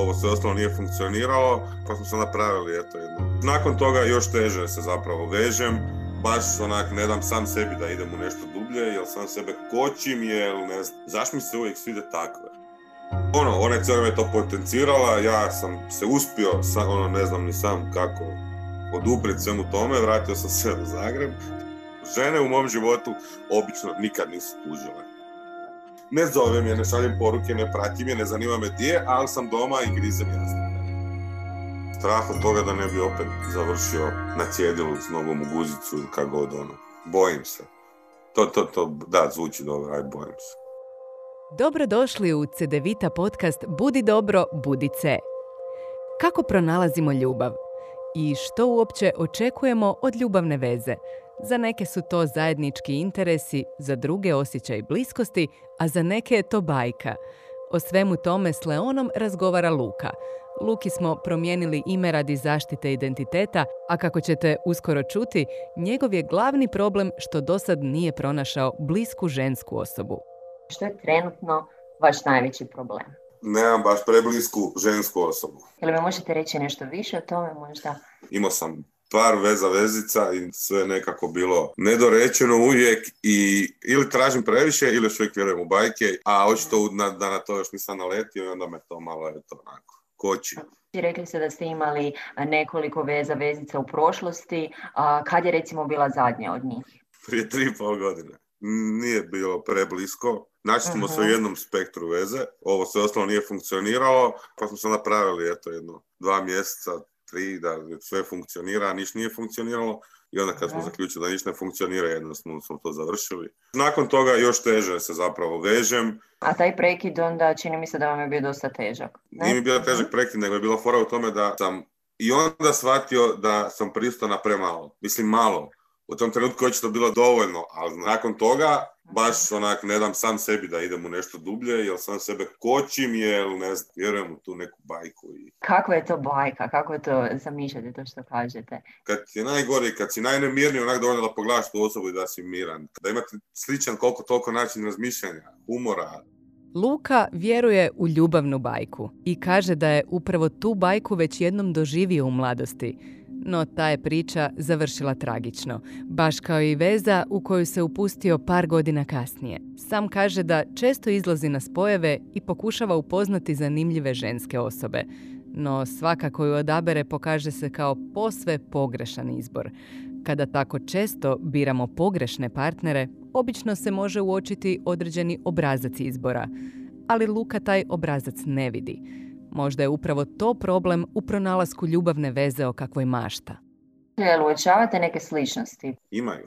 ovo sve ostalo nije funkcioniralo, pa smo se napravili eto jedno. Nakon toga još teže se zapravo vežem, baš onak ne dam sam sebi da idem u nešto dublje, jer sam sebe kočim, jer ne znam, zašto mi se uvijek svide takve? Ono, ona je cijelo to potencirala, ja sam se uspio, sam, ono, ne znam ni sam kako oduprijeti svemu tome, vratio sam se u Zagreb. Žene u mom životu obično nikad nisu tužile. Ne zovem je, ne šaljem poruke, ne pratim je, ne zanima me gdje, ali sam doma i grizem jasno. Strah od toga da ne bi opet završio na cjedilu s nogom u guzicu ili kako god ono. Bojim se. To, to, to, da, zvuči dobro, aj bojim se. Dobrodošli u CDVita podcast Budi dobro, budi C. Kako pronalazimo ljubav? I što uopće očekujemo od ljubavne veze? Za neke su to zajednički interesi, za druge osjećaj bliskosti, a za neke je to bajka. O svemu tome s Leonom razgovara Luka. Luki smo promijenili ime radi zaštite identiteta, a kako ćete uskoro čuti, njegov je glavni problem što dosad nije pronašao blisku žensku osobu. Što je trenutno vaš najveći problem? Nemam baš preblisku žensku osobu. Jel mi možete reći nešto više o tome možda? Imao sam par veza vezica i sve nekako bilo nedorečeno uvijek i ili tražim previše ili još uvijek vjerujem u bajke, a očito da na to još nisam naletio i onda me to malo je to onako koči. Rekli ste da ste imali nekoliko veza vezica u prošlosti, a kad je recimo bila zadnja od njih? Prije tri i pol godine. Nije bilo preblisko. Znači smo se u mhm. jednom spektru veze. Ovo sve ostalo nije funkcioniralo, pa smo se napravili eto jedno dva mjeseca, tri, da sve funkcionira, a niš nije funkcioniralo. I onda kad smo zaključili da ništa ne funkcionira, jednostavno smo to završili. Nakon toga još teže se zapravo vežem. A taj prekid onda čini mi se da vam je bio dosta težak. Ne? Nije mi bio težak prekid, nego je bila fora u tome da sam i onda shvatio da sam pristao na premalo. Mislim malo u tom trenutku očito bilo dovoljno, ali nakon toga baš onak ne dam sam sebi da idem u nešto dublje, jer sam sebe kočim, jer ne znam, vjerujem u tu neku bajku. I... Kako je to bajka? Kako je to zamišljate to što kažete? Kad je najgori, kad si najnemirniji, onak dovoljno da pogledaš tu osobu i da si miran. Da imate sličan koliko toliko način razmišljanja, humora, Luka vjeruje u ljubavnu bajku i kaže da je upravo tu bajku već jednom doživio u mladosti no ta je priča završila tragično, baš kao i veza u koju se upustio par godina kasnije. Sam kaže da često izlazi na spojeve i pokušava upoznati zanimljive ženske osobe, no svaka koju odabere pokaže se kao posve pogrešan izbor. Kada tako često biramo pogrešne partnere, obično se može uočiti određeni obrazac izbora, ali Luka taj obrazac ne vidi. Možda je upravo to problem u pronalasku ljubavne veze o kakvoj mašta. Jel uočavate neke sličnosti? Imaju,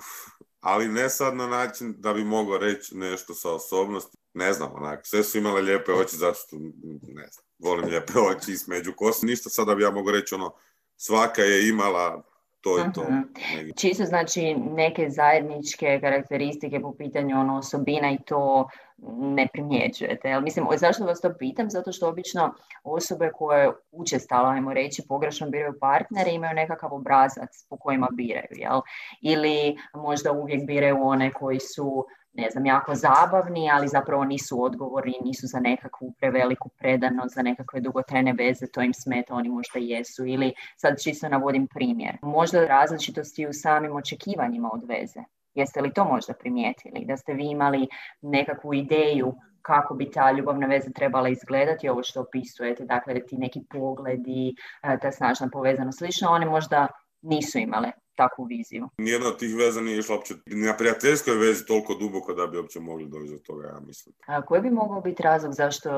ali ne sad na način da bi mogao reći nešto sa osobnosti. Ne znam, onak, sve su imale lijepe oči zato što, ne znam, volim lijepe oči između kosu. Ništa sada bi ja mogu reći ono, svaka je imala to je to. Mhm. Čisto znači neke zajedničke karakteristike po pitanju ono, osobina i to ne primjećujete. Jel? Mislim, zašto vas to pitam? Zato što obično osobe koje učestalo, ajmo reći, pogrešno biraju partnere imaju nekakav obrazac po kojima biraju. Jel? Ili možda uvijek biraju one koji su ne znam, jako zabavni, ali zapravo nisu odgovorni, nisu za nekakvu preveliku predanost, za nekakve dugotrajne veze, to im smeta, oni možda jesu. Ili sad čisto navodim primjer. Možda različitosti u samim očekivanjima od veze. Jeste li to možda primijetili? Da ste vi imali nekakvu ideju kako bi ta ljubavna veza trebala izgledati, ovo što opisujete, dakle ti neki pogledi, e, ta snažna povezanost, slično, one možda nisu imale takvu viziju. Nijedna od tih veza nije išla uopće na prijateljskoj vezi toliko duboko da bi uopće mogli doći do toga, ja mislim. A koji bi mogao biti razlog zašto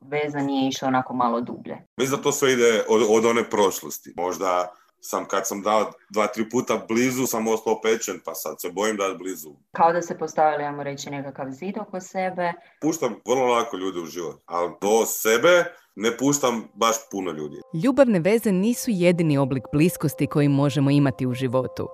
veza nije išla onako malo dublje? Mislim da to sve ide od, od one prošlosti. Možda sam kad sam dao dva, tri puta blizu, sam ostao pečen, pa sad se bojim da je blizu. Kao da se postavili, ajmo reći, nekakav zid oko sebe. Puštam vrlo lako ljude u život, ali do sebe ne puštam baš puno ljudi. Ljubavne veze nisu jedini oblik bliskosti koji možemo imati u životu.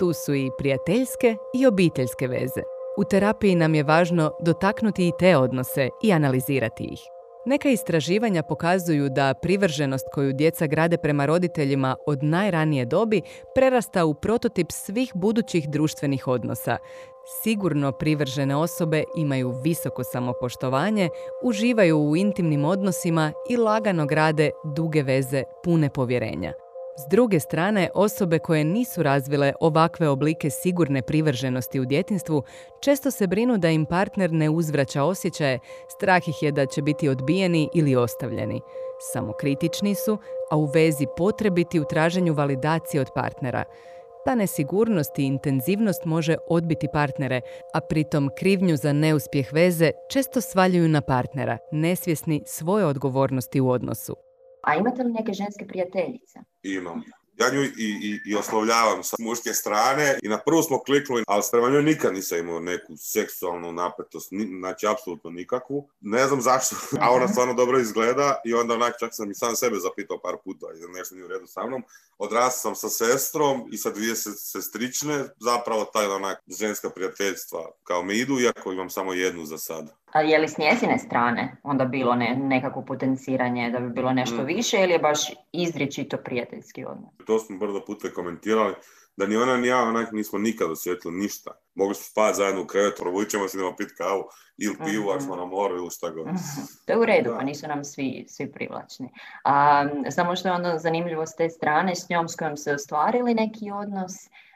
Tu su i prijateljske i obiteljske veze. U terapiji nam je važno dotaknuti i te odnose i analizirati ih. Neka istraživanja pokazuju da privrženost koju djeca grade prema roditeljima od najranije dobi prerasta u prototip svih budućih društvenih odnosa. Sigurno privržene osobe imaju visoko samopoštovanje, uživaju u intimnim odnosima i lagano grade duge veze pune povjerenja. S druge strane, osobe koje nisu razvile ovakve oblike sigurne privrženosti u djetinstvu često se brinu da im partner ne uzvraća osjećaje, strah ih je da će biti odbijeni ili ostavljeni. Samokritični su, a u vezi potrebiti u traženju validacije od partnera. Ta nesigurnost i intenzivnost može odbiti partnere, a pritom krivnju za neuspjeh veze često svaljuju na partnera, nesvjesni svoje odgovornosti u odnosu. A imate li neke ženske prijateljice? Imam. Ja nju i, i, i oslovljavam sa muške strane i na prvu smo kliknuli, ali prema njoj nikad nisam imao neku seksualnu napetost, znači apsolutno nikakvu. Ne znam zašto, a ona stvarno dobro izgleda i onda onak čak sam i sam sebe zapitao par puta jer nešto nije u redu sa mnom. Odrastao sam sa sestrom i sa dvije sestrične, zapravo taj onak ženska prijateljstva kao me idu, iako imam samo jednu za sada. A je li s njezine strane onda bilo ne, nekako potenciranje da bi bilo nešto mm. više ili je baš izričito prijateljski odnos? To smo brdo puta komentirali, da ni ona ni ja onak nismo nikad osjetili ništa. Mogli smo spati zajedno u krevetu, provućemo se, idemo piti kavu ili pivu ako smo mhm. na moru ili šta god. Mhm. To je u redu, pa nisu nam svi, svi privlačni. A, samo što je onda zanimljivo s te strane, s njom s kojom se ostvarili neki odnos,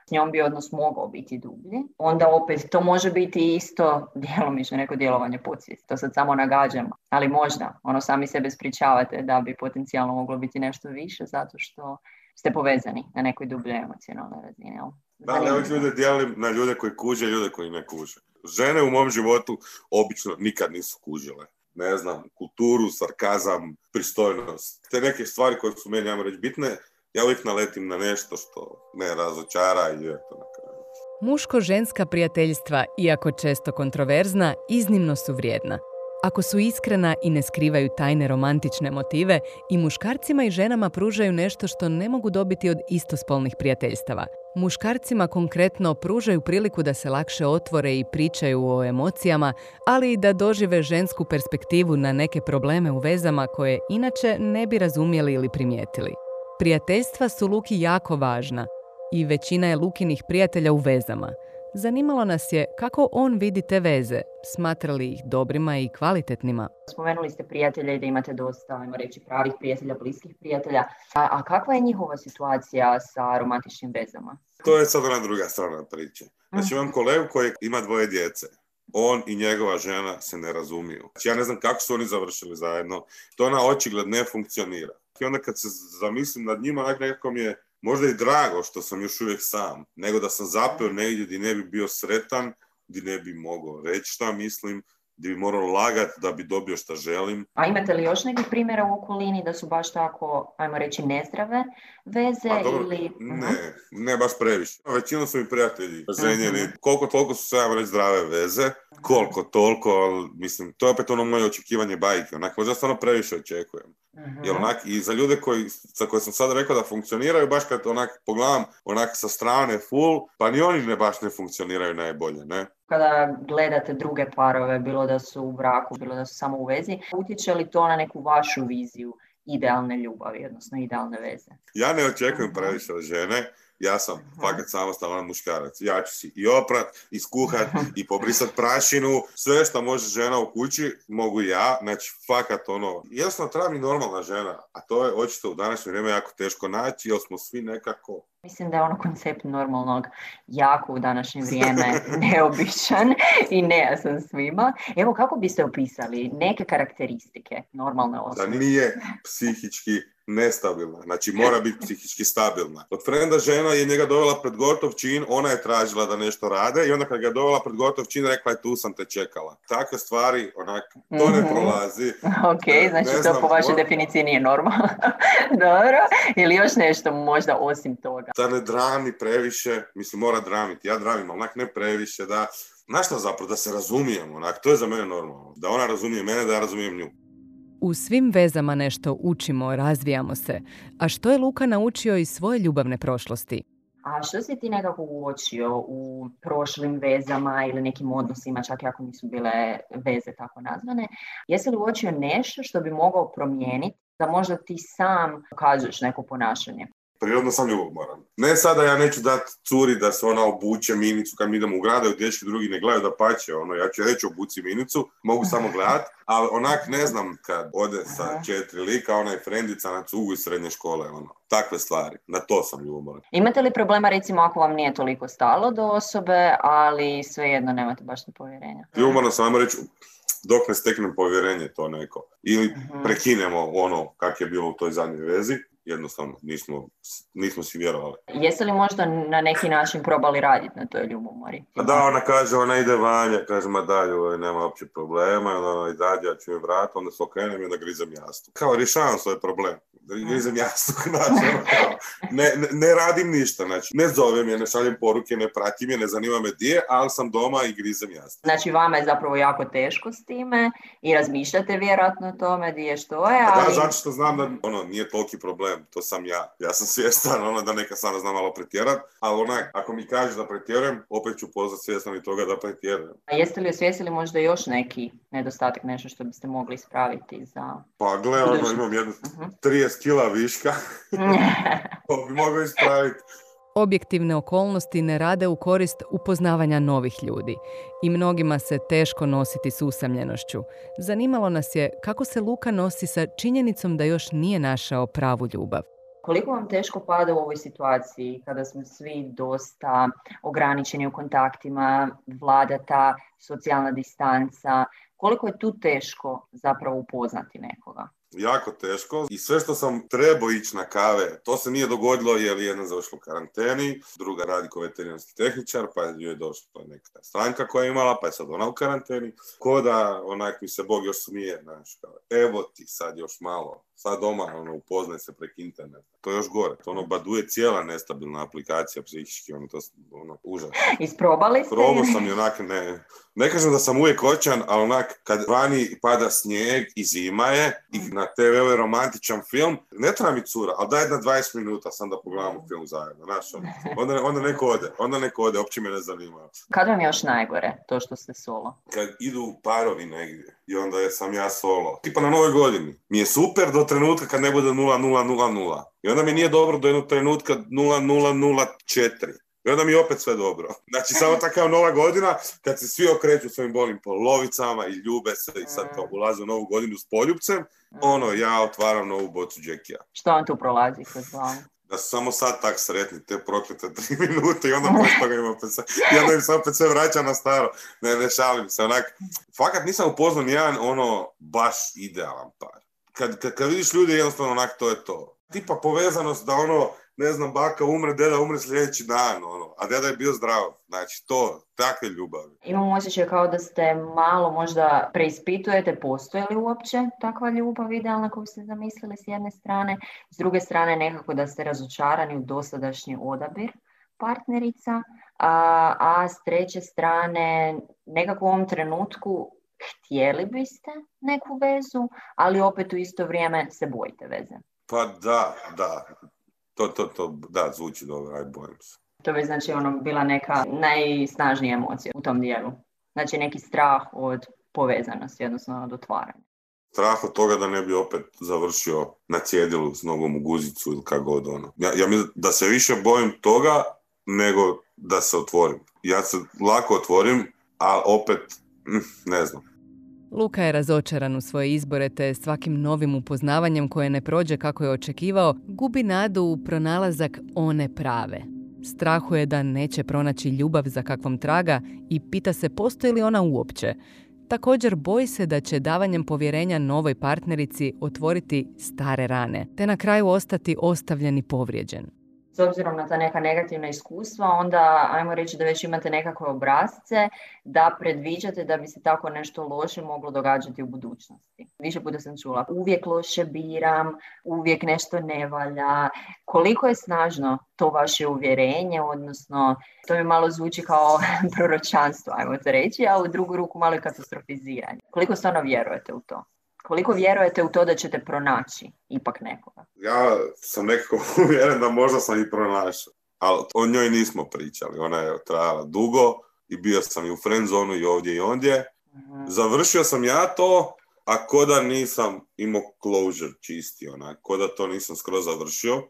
s njom bi odnos mogao biti dublji, onda opet to može biti isto djelomično neko djelovanje podsvijesti. To sad samo nagađam, ali možda, ono sami sebe spričavate da bi potencijalno moglo biti nešto više zato što ste povezani na nekoj dubljoj emocionalnoj razini. Da, ali ovih ljude dijelim na ljude koji kuže i ljude koji ne kuže. Žene u mom životu obično nikad nisu kužile. Ne znam, kulturu, sarkazam, pristojnost. Te neke stvari koje su meni, ajmo reći, bitne, ja uvijek naletim na nešto što me razočara i eto na kraju. Muško-ženska prijateljstva, iako često kontroverzna, iznimno su vrijedna. Ako su iskrena i ne skrivaju tajne romantične motive, i muškarcima i ženama pružaju nešto što ne mogu dobiti od istospolnih prijateljstava. Muškarcima konkretno pružaju priliku da se lakše otvore i pričaju o emocijama, ali i da dožive žensku perspektivu na neke probleme u vezama koje inače ne bi razumjeli ili primijetili. Prijateljstva su Luki jako važna i većina je Lukinih prijatelja u vezama. Zanimalo nas je kako on vidi te veze, smatrali ih dobrima i kvalitetnima. Spomenuli ste prijatelja i da imate dosta, ajmo reći, pravih prijatelja, bliskih prijatelja. A, a kakva je njihova situacija sa romantičnim vezama? To je sad ona druga strana priče. Znači imam kolegu koji ima dvoje djece on i njegova žena se ne razumiju. Znači ja ne znam kako su oni završili zajedno. To na očigled ne funkcionira. I onda kad se zamislim nad njima, nekako mi je možda i drago što sam još uvijek sam, nego da sam zapeo negdje gdje ne bi bio sretan, gdje ne bi mogao reći šta mislim, gdje bi morao lagati da bi dobio šta želim. A imate li još nekih primjera u okolini da su baš tako, ajmo reći, nezdrave veze pa, ili... Ne, ne baš previše. Većina su mi prijatelji ženjeni. uh Koliko toliko su sve, ajmo reći, zdrave veze. Koliko toliko, ali mislim, to je opet ono moje očekivanje bajke. Onak, možda stvarno previše očekujem. Uh Jer onak, i za ljude koji, za koje sam sad rekao da funkcioniraju, baš kad onak pogledam onak sa strane full, pa ni oni ne baš ne funkcioniraju najbolje, ne? kada gledate druge parove, bilo da su u braku, bilo da su samo u vezi, utječe li to na neku vašu viziju idealne ljubavi, odnosno idealne veze? Ja ne očekujem previše od žene, ja sam fakat samostalan muškarac. Ja ću si i oprat, i skuhat, i pobrisat prašinu, sve što može žena u kući, mogu ja. Znači, fakat ono, jednostavno treba mi normalna žena, a to je očito u današnje vrijeme jako teško naći, jer smo svi nekako Mislim da je ono koncept normalnog jako u današnje vrijeme neobičan i nejasan svima. Evo kako biste opisali neke karakteristike normalne osobe? Da nije psihički nestabilna, znači mora biti psihički stabilna. Od frenda žena je njega dovela pred gotov čin, ona je tražila da nešto rade i onda kad ga je dovela pred gotov čin rekla je tu sam te čekala. Takve stvari, onak, to ne mhm. prolazi. ok, znači to po vašoj definiciji nije normalno. Dobro, ili još nešto možda osim toga? Da ne drami previše, mislim mora dramiti, ja dramim, ali onak ne previše, da, znaš šta zapravo, da se razumijemo, onak, to je za mene normalno. Da ona razumije mene, da ja razumijem nju. U svim vezama nešto učimo, razvijamo se. A što je Luka naučio iz svoje ljubavne prošlosti? A što si ti nekako uočio u prošlim vezama ili nekim odnosima, čak i ako nisu bile veze tako nazvane? Jesi li uočio nešto što bi mogao promijeniti da možda ti sam pokažeš neko ponašanje? Prirodno sam ljubomoran. Ne sada ja neću dati curi da se ona obuče minicu kad mi idemo u grada i dječki drugi ne gledaju da pače. Ono, ja ću reći obuci minicu, mogu samo gledat, ali onak ne znam kad ode sa četiri lika, ona je frendica na cugu iz srednje škole, ono. Takve stvari. Na to sam ljubomoran. Imate li problema recimo ako vam nije toliko stalo do osobe, ali svejedno nemate baš ni povjerenja? Ljubomoran sam reći, dok ne steknem povjerenje to neko. Ili mhm. prekinemo ono kak je bilo u toj zadnjoj vezi, jednostavno nismo, nismo si vjerovali. Jeste li možda na neki način probali raditi na toj ljubomori? Pa da, ona kaže, ona ide vanja, kaže, ma dalje, nema uopće problema, ona izađe, ja ću je vrat, onda se okrenem i onda grizam jastu. Kao, rješavam svoj problem grizem jastuk, znači, ne, ne, ne, radim ništa, znači, ne zovem je, ne šaljem poruke, ne pratim je, ne zanima me gdje, ali sam doma i grizem jastuk. Znači, vama je zapravo jako teško s time i razmišljate vjerojatno o tome gdje što je, ali... Da, zato što znam da, ono, nije toliki problem, to sam ja. Ja sam svjestan, ono, da neka sana znam malo pretjerat, ali onak, ako mi kažeš da pretjerujem, opet ću poznat svjestan i toga da pretjerujem. A jeste li osvijestili možda još neki nedostatak, nešto što biste mogli ispraviti za... Pa gle, ono, imam jednu, uh-huh. 30 kila viška. to bi mogao ispraviti. Objektivne okolnosti ne rade u korist upoznavanja novih ljudi i mnogima se teško nositi s usamljenošću. Zanimalo nas je kako se Luka nosi sa činjenicom da još nije našao pravu ljubav. Koliko vam teško pada u ovoj situaciji kada smo svi dosta ograničeni u kontaktima, vlada ta socijalna distanca, koliko je tu teško zapravo upoznati nekoga? Jako teško i sve što sam trebao ići na kave, to se nije dogodilo jer jedna završila u karanteni, druga radi kao veterinarski tehničar, pa je došla neka stranka koja je imala, pa je sad ona u karanteni. Ko da onak mi se Bog još smije, znaš, kao, evo ti sad još malo, sad doma ono, upoznaj se prek interneta. To je još gore. To ono baduje cijela nestabilna aplikacija psihički, ono to ono, užas. Isprobali ste? Probao sam i onak, ne, ne kažem da sam uvijek očan, ali onak, kad vani pada snijeg i zima je i na TV je romantičan film, ne treba mi cura, ali daj na 20 minuta sam da pogledamo film zajedno, znaš, ono. onda, onda neko ode, onda neko ode, uopće me ne zanima. Kad vam je još najgore, to što ste solo? Kad idu parovi negdje i onda sam ja solo. Tipa na novoj godini. Mi je super do trenutka kad ne bude 0-0-0-0. I onda mi nije dobro do jednog trenutka 0-0-0-4. I onda mi je opet sve dobro. Znači, samo takav nova godina, kad se svi okreću svojim bolim polovicama i ljube se i sad kao ulaze u novu godinu s poljubcem, ono, ja otvaram novu bocu džekija. Što vam tu prolazi kroz da su samo sad tak sretni, te proklete tri minute i onda poslije toga ima opet i onda im se opet sve vraća na staro. Ne, ne šalim se, onak, fakat nisam upoznao nijedan ono baš idealan par. Kad, kad, kad vidiš ljude, jednostavno onak, to je to. Tipa povezanost da ono, ne znam, baka umre, deda umre sljedeći dan, ono, a deda je bio zdrav. Znači, to, takve ljubavi. Imam osjećaj kao da ste malo možda preispitujete postoje li uopće takva ljubav idealna koju ste zamislili s jedne strane, s druge strane nekako da ste razočarani u dosadašnji odabir partnerica, a, a s treće strane nekako u ovom trenutku htjeli biste neku vezu, ali opet u isto vrijeme se bojite veze. Pa da, da. To, to, to, da, zvuči dobro, aj bojim se. To bi znači ono bila neka najsnažnija emocija u tom dijelu. Znači neki strah od povezanosti, odnosno od otvaranja. Strah od toga da ne bi opet završio na cjedilu s nogom u guzicu ili kako god ono. Ja, ja mislim da se više bojim toga nego da se otvorim. Ja se lako otvorim, a opet mm, ne znam. Luka je razočaran u svoje izbore te svakim novim upoznavanjem koje ne prođe kako je očekivao, gubi nadu u pronalazak one prave. Strahuje da neće pronaći ljubav za kakvom traga i pita se postoji li ona uopće. Također boji se da će davanjem povjerenja novoj partnerici otvoriti stare rane, te na kraju ostati ostavljen i povrijeđen s obzirom na ta neka negativna iskustva, onda ajmo reći da već imate nekakve obrazce da predviđate da bi se tako nešto loše moglo događati u budućnosti. Više puta sam čula, uvijek loše biram, uvijek nešto ne valja. Koliko je snažno to vaše uvjerenje, odnosno to mi malo zvuči kao proročanstvo, ajmo to reći, a u drugu ruku malo katastrofiziranje. Koliko stvarno vjerujete u to? Koliko vjerujete u to da ćete pronaći ipak nekoga? Ja sam nekako uvjeren da možda sam i pronašao. Ali o njoj nismo pričali. Ona je trajala dugo i bio sam i u friendzonu i ovdje i ondje. Mhm. Završio sam ja to, a ko da nisam imao closure čisti, ona, ko da to nisam skroz završio.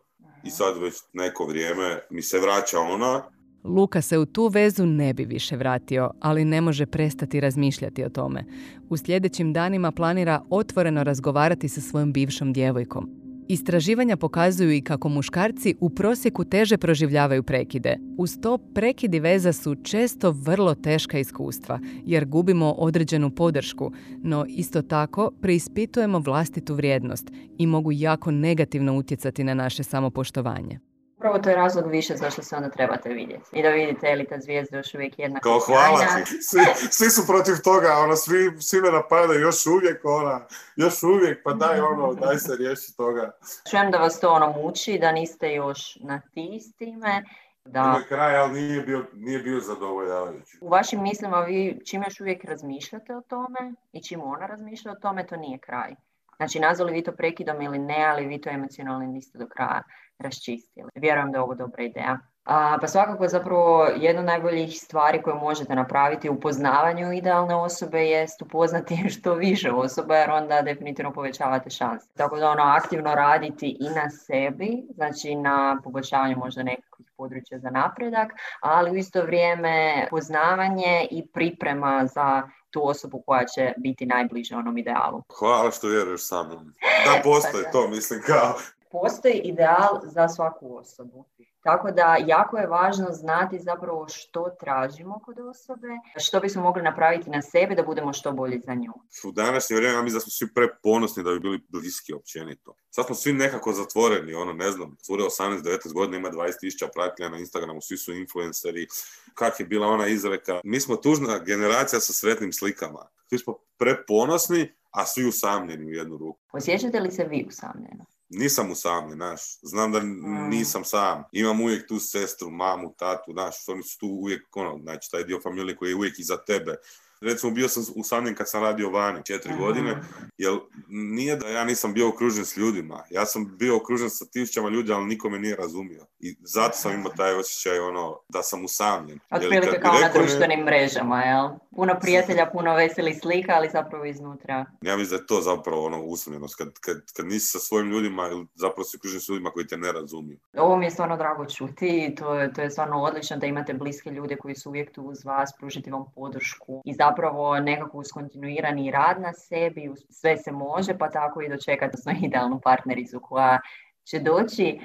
i sad već neko vrijeme mi se vraća ona. Luka se u tu vezu ne bi više vratio, ali ne može prestati razmišljati o tome. U sljedećim danima planira otvoreno razgovarati sa svojom bivšom djevojkom. Istraživanja pokazuju i kako muškarci u prosjeku teže proživljavaju prekide. Uz to prekidi veza su često vrlo teška iskustva, jer gubimo određenu podršku, no isto tako preispitujemo vlastitu vrijednost i mogu jako negativno utjecati na naše samopoštovanje. Upravo to je razlog više zašto se onda trebate vidjeti. I da vidite je li ta zvijezda još uvijek jedna Kao hvala ti. Svi, svi, su protiv toga, ono, svi, svi me napadaju, još uvijek ona, još uvijek, pa daj ono, daj se riješi toga. Čujem da vas to ono muči, da niste još na ti s time. Da... Na kraj, ali nije bio, nije bio zadovoljavajući. U vašim mislima vi čim još uvijek razmišljate o tome i čim ona razmišlja o tome, to nije kraj. Znači, nazvali vi to prekidom ili ne, ali vi to emocionalno niste do kraja raščistili. Vjerujem da je ovo dobra ideja. A, pa svakako zapravo jedna od najboljih stvari koje možete napraviti u poznavanju idealne osobe jest upoznati što više osoba jer onda definitivno povećavate šanse. Tako da ono aktivno raditi i na sebi, znači na poboljšavanju možda nekakvih područja za napredak, ali u isto vrijeme poznavanje i priprema za tu osobu koja će biti najbliže onom idealu. Hvala što vjeruješ sa mnom. Da postoji pa to, mislim kao postoji ideal za svaku osobu. Tako da jako je važno znati zapravo što tražimo kod osobe, što bismo mogli napraviti na sebe da budemo što bolji za nju. U današnje vrijeme mislim da smo svi preponosni da bi bili bliski općenito. Sad smo svi nekako zatvoreni, ono ne znam, cure 18-19 godina ima 20.000 pratitelja na Instagramu, svi su influenceri, kak je bila ona izreka. Mi smo tužna generacija sa sretnim slikama. Svi smo preponosni, a svi usamljeni u jednu ruku. Osjećate li se vi usamljeno? Nisam usamljen, znaš, znam da nisam sam, imam uvijek tu sestru, mamu, tatu, znaš, oni su tu uvijek, ono, znači, taj dio familije koji je uvijek iza tebe, recimo bio sam usamljen kad sam radio vani četiri godine, jer nije da ja nisam bio okružen s ljudima, ja sam bio okružen sa tisućama ljudi, ali niko me nije razumio. I zato sam imao taj osjećaj ono, da sam usamljen. Otprilike kao na društvenim mrežama, jel? Puno prijatelja, puno veselih slika, ali zapravo iznutra. Ja mislim da je to zapravo ono usamljenost, kad, kad, kad nisi sa svojim ljudima ili zapravo si okružen s ljudima koji te ne razumiju. Ovo mi je stvarno drago čuti, to je, to je stvarno odlično da imate bliske ljude koji su uvijek tu uz vas, pružiti vam podršku i zapravo nekako uz kontinuirani rad na sebi, sve se može, pa tako i dočekati svoju idealnu partnericu koja će doći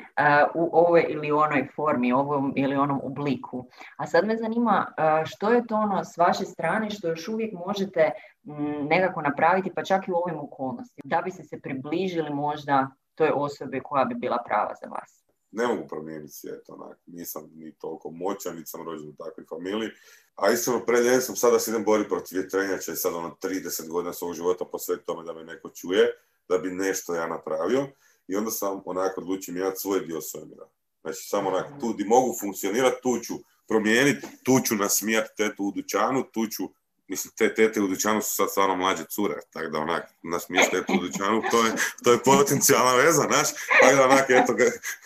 u ovoj ili onoj formi, ovom ili onom obliku. A sad me zanima što je to ono s vaše strane što još uvijek možete nekako napraviti, pa čak i u ovim okolnostima, da bi se se približili možda toj osobi koja bi bila prava za vas ne mogu promijeniti svijet, onak, nisam ni toliko moćan, niti sam rođen u takvoj familiji. A iskreno, sam sada se idem boriti protiv vjetrenjača i sad ono 30 godina svog života posvetiti tome da me neko čuje, da bi nešto ja napravio. I onda sam onako odlučio imati svoj dio svemira. Znači, samo onako, tu di mogu funkcionirati, tu ću promijeniti, tu ću nasmijati tetu u dućanu, tu ću mislim, te tete u dućanu su sad stvarno mlađe cure, tako da onak, nas tete u dućanu, to je, to je potencijalna veza, znaš, tako da onak, eto,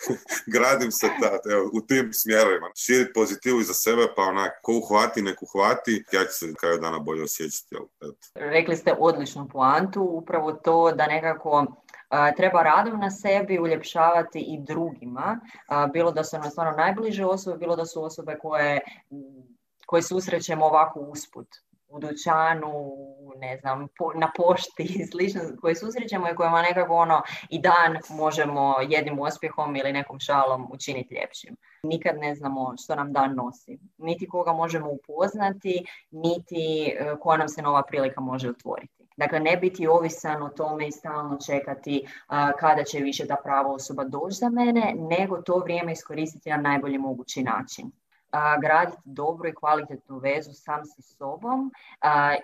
gradim se ta, evo, u tim smjerovima. Širiti pozitivu iza sebe, pa onak, ko uhvati, nek uhvati, ja ću se kraju dana bolje osjećati, jel, eto. Rekli ste odličnu poantu, upravo to da nekako treba radom na sebi uljepšavati i drugima, bilo da su nam stvarno najbliže osobe, bilo da su osobe koje koje susrećemo ovako usput u dućanu, ne znam, na pošti i slično koje susrećemo i kojima nekako ono i dan možemo jednim uspjehom ili nekom šalom učiniti ljepšim. Nikad ne znamo što nam dan nosi. Niti koga možemo upoznati, niti e, koja nam se nova prilika može otvoriti. Dakle, ne biti ovisan o tome i stalno čekati kada će više ta prava osoba doći za mene, nego to vrijeme iskoristiti na najbolji mogući način graditi dobru i kvalitetnu vezu sam sa sobom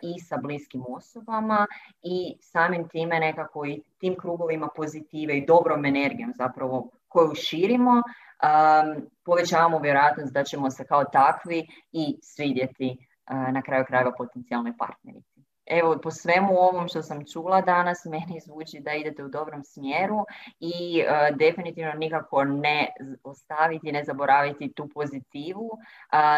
i sa bliskim osobama i samim time nekako i tim krugovima pozitive i dobrom energijom zapravo koju širimo, povećavamo vjerojatnost da ćemo se kao takvi i svidjeti na kraju krajeva potencijalnoj partnerici. Evo, po svemu ovom što sam čula danas, meni zvuči da idete u dobrom smjeru i e, definitivno nikako ne ostaviti, ne zaboraviti tu pozitivu,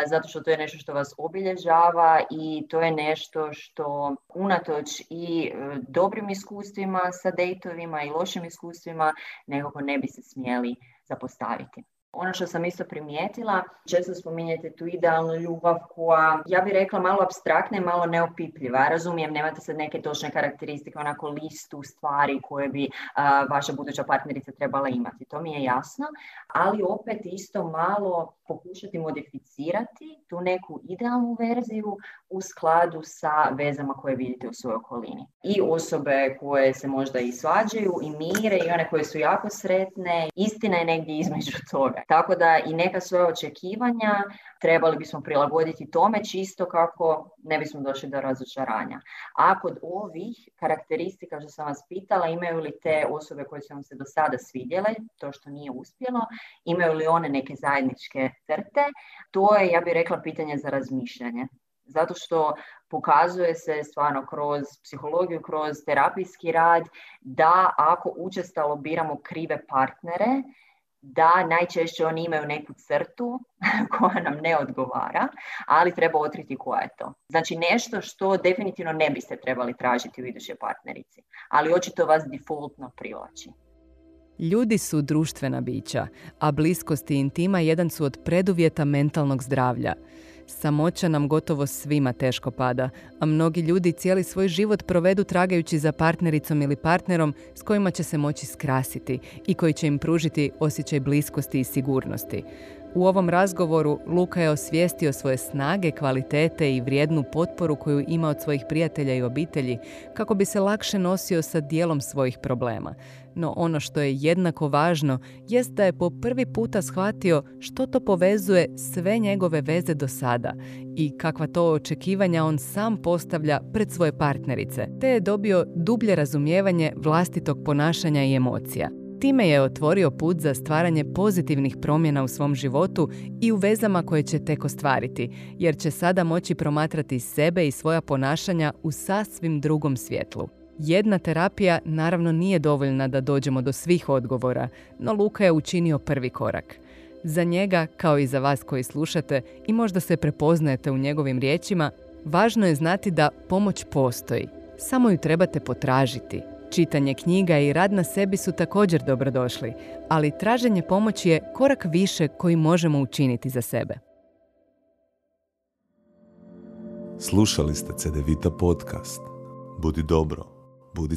zato što to je nešto što vas obilježava i to je nešto što unatoč i e, dobrim iskustvima sa dejtovima i lošim iskustvima nekako ne bi se smjeli zapostaviti. Ono što sam isto primijetila, često spominjete tu idealnu ljubav koja, ja bih rekla, malo abstraktna i malo neopipljiva. Razumijem, nemate sad neke točne karakteristike, onako listu stvari koje bi vaša buduća partnerica trebala imati. To mi je jasno, ali opet isto malo pokušati modificirati tu neku idealnu verziju u skladu sa vezama koje vidite u svojoj okolini. I osobe koje se možda i svađaju i mire i one koje su jako sretne, istina je negdje između toga. Tako da i neka svoja očekivanja trebali bismo prilagoditi tome čisto kako ne bismo došli do razočaranja. A kod ovih karakteristika što sam vas pitala, imaju li te osobe koje su vam se do sada svidjele, to što nije uspjelo, imaju li one neke zajedničke crte, to je, ja bih rekla, pitanje za razmišljanje. Zato što pokazuje se stvarno kroz psihologiju, kroz terapijski rad, da ako učestalo biramo krive partnere, da najčešće oni imaju neku crtu koja nam ne odgovara, ali treba otkriti koja je to. Znači nešto što definitivno ne biste trebali tražiti u idućoj partnerici, ali očito vas defaultno privlači. Ljudi su društvena bića, a bliskost i intima jedan su od preduvjeta mentalnog zdravlja. Samoća nam gotovo svima teško pada, a mnogi ljudi cijeli svoj život provedu tragajući za partnericom ili partnerom s kojima će se moći skrasiti i koji će im pružiti osjećaj bliskosti i sigurnosti. U ovom razgovoru Luka je osvijestio svoje snage, kvalitete i vrijednu potporu koju ima od svojih prijatelja i obitelji kako bi se lakše nosio sa dijelom svojih problema. No ono što je jednako važno jest da je po prvi puta shvatio što to povezuje sve njegove veze do sada i kakva to očekivanja on sam postavlja pred svoje partnerice, te je dobio dublje razumijevanje vlastitog ponašanja i emocija. Time je otvorio put za stvaranje pozitivnih promjena u svom životu i u vezama koje će tek ostvariti, jer će sada moći promatrati sebe i svoja ponašanja u sasvim drugom svjetlu. Jedna terapija naravno nije dovoljna da dođemo do svih odgovora, no Luka je učinio prvi korak. Za njega, kao i za vas koji slušate i možda se prepoznajete u njegovim riječima, važno je znati da pomoć postoji. Samo ju trebate potražiti. Čitanje knjiga i rad na sebi su također dobrodošli, ali traženje pomoći je korak više koji možemo učiniti za sebe. Slušali ste CDVita podcast. Budi dobro, budi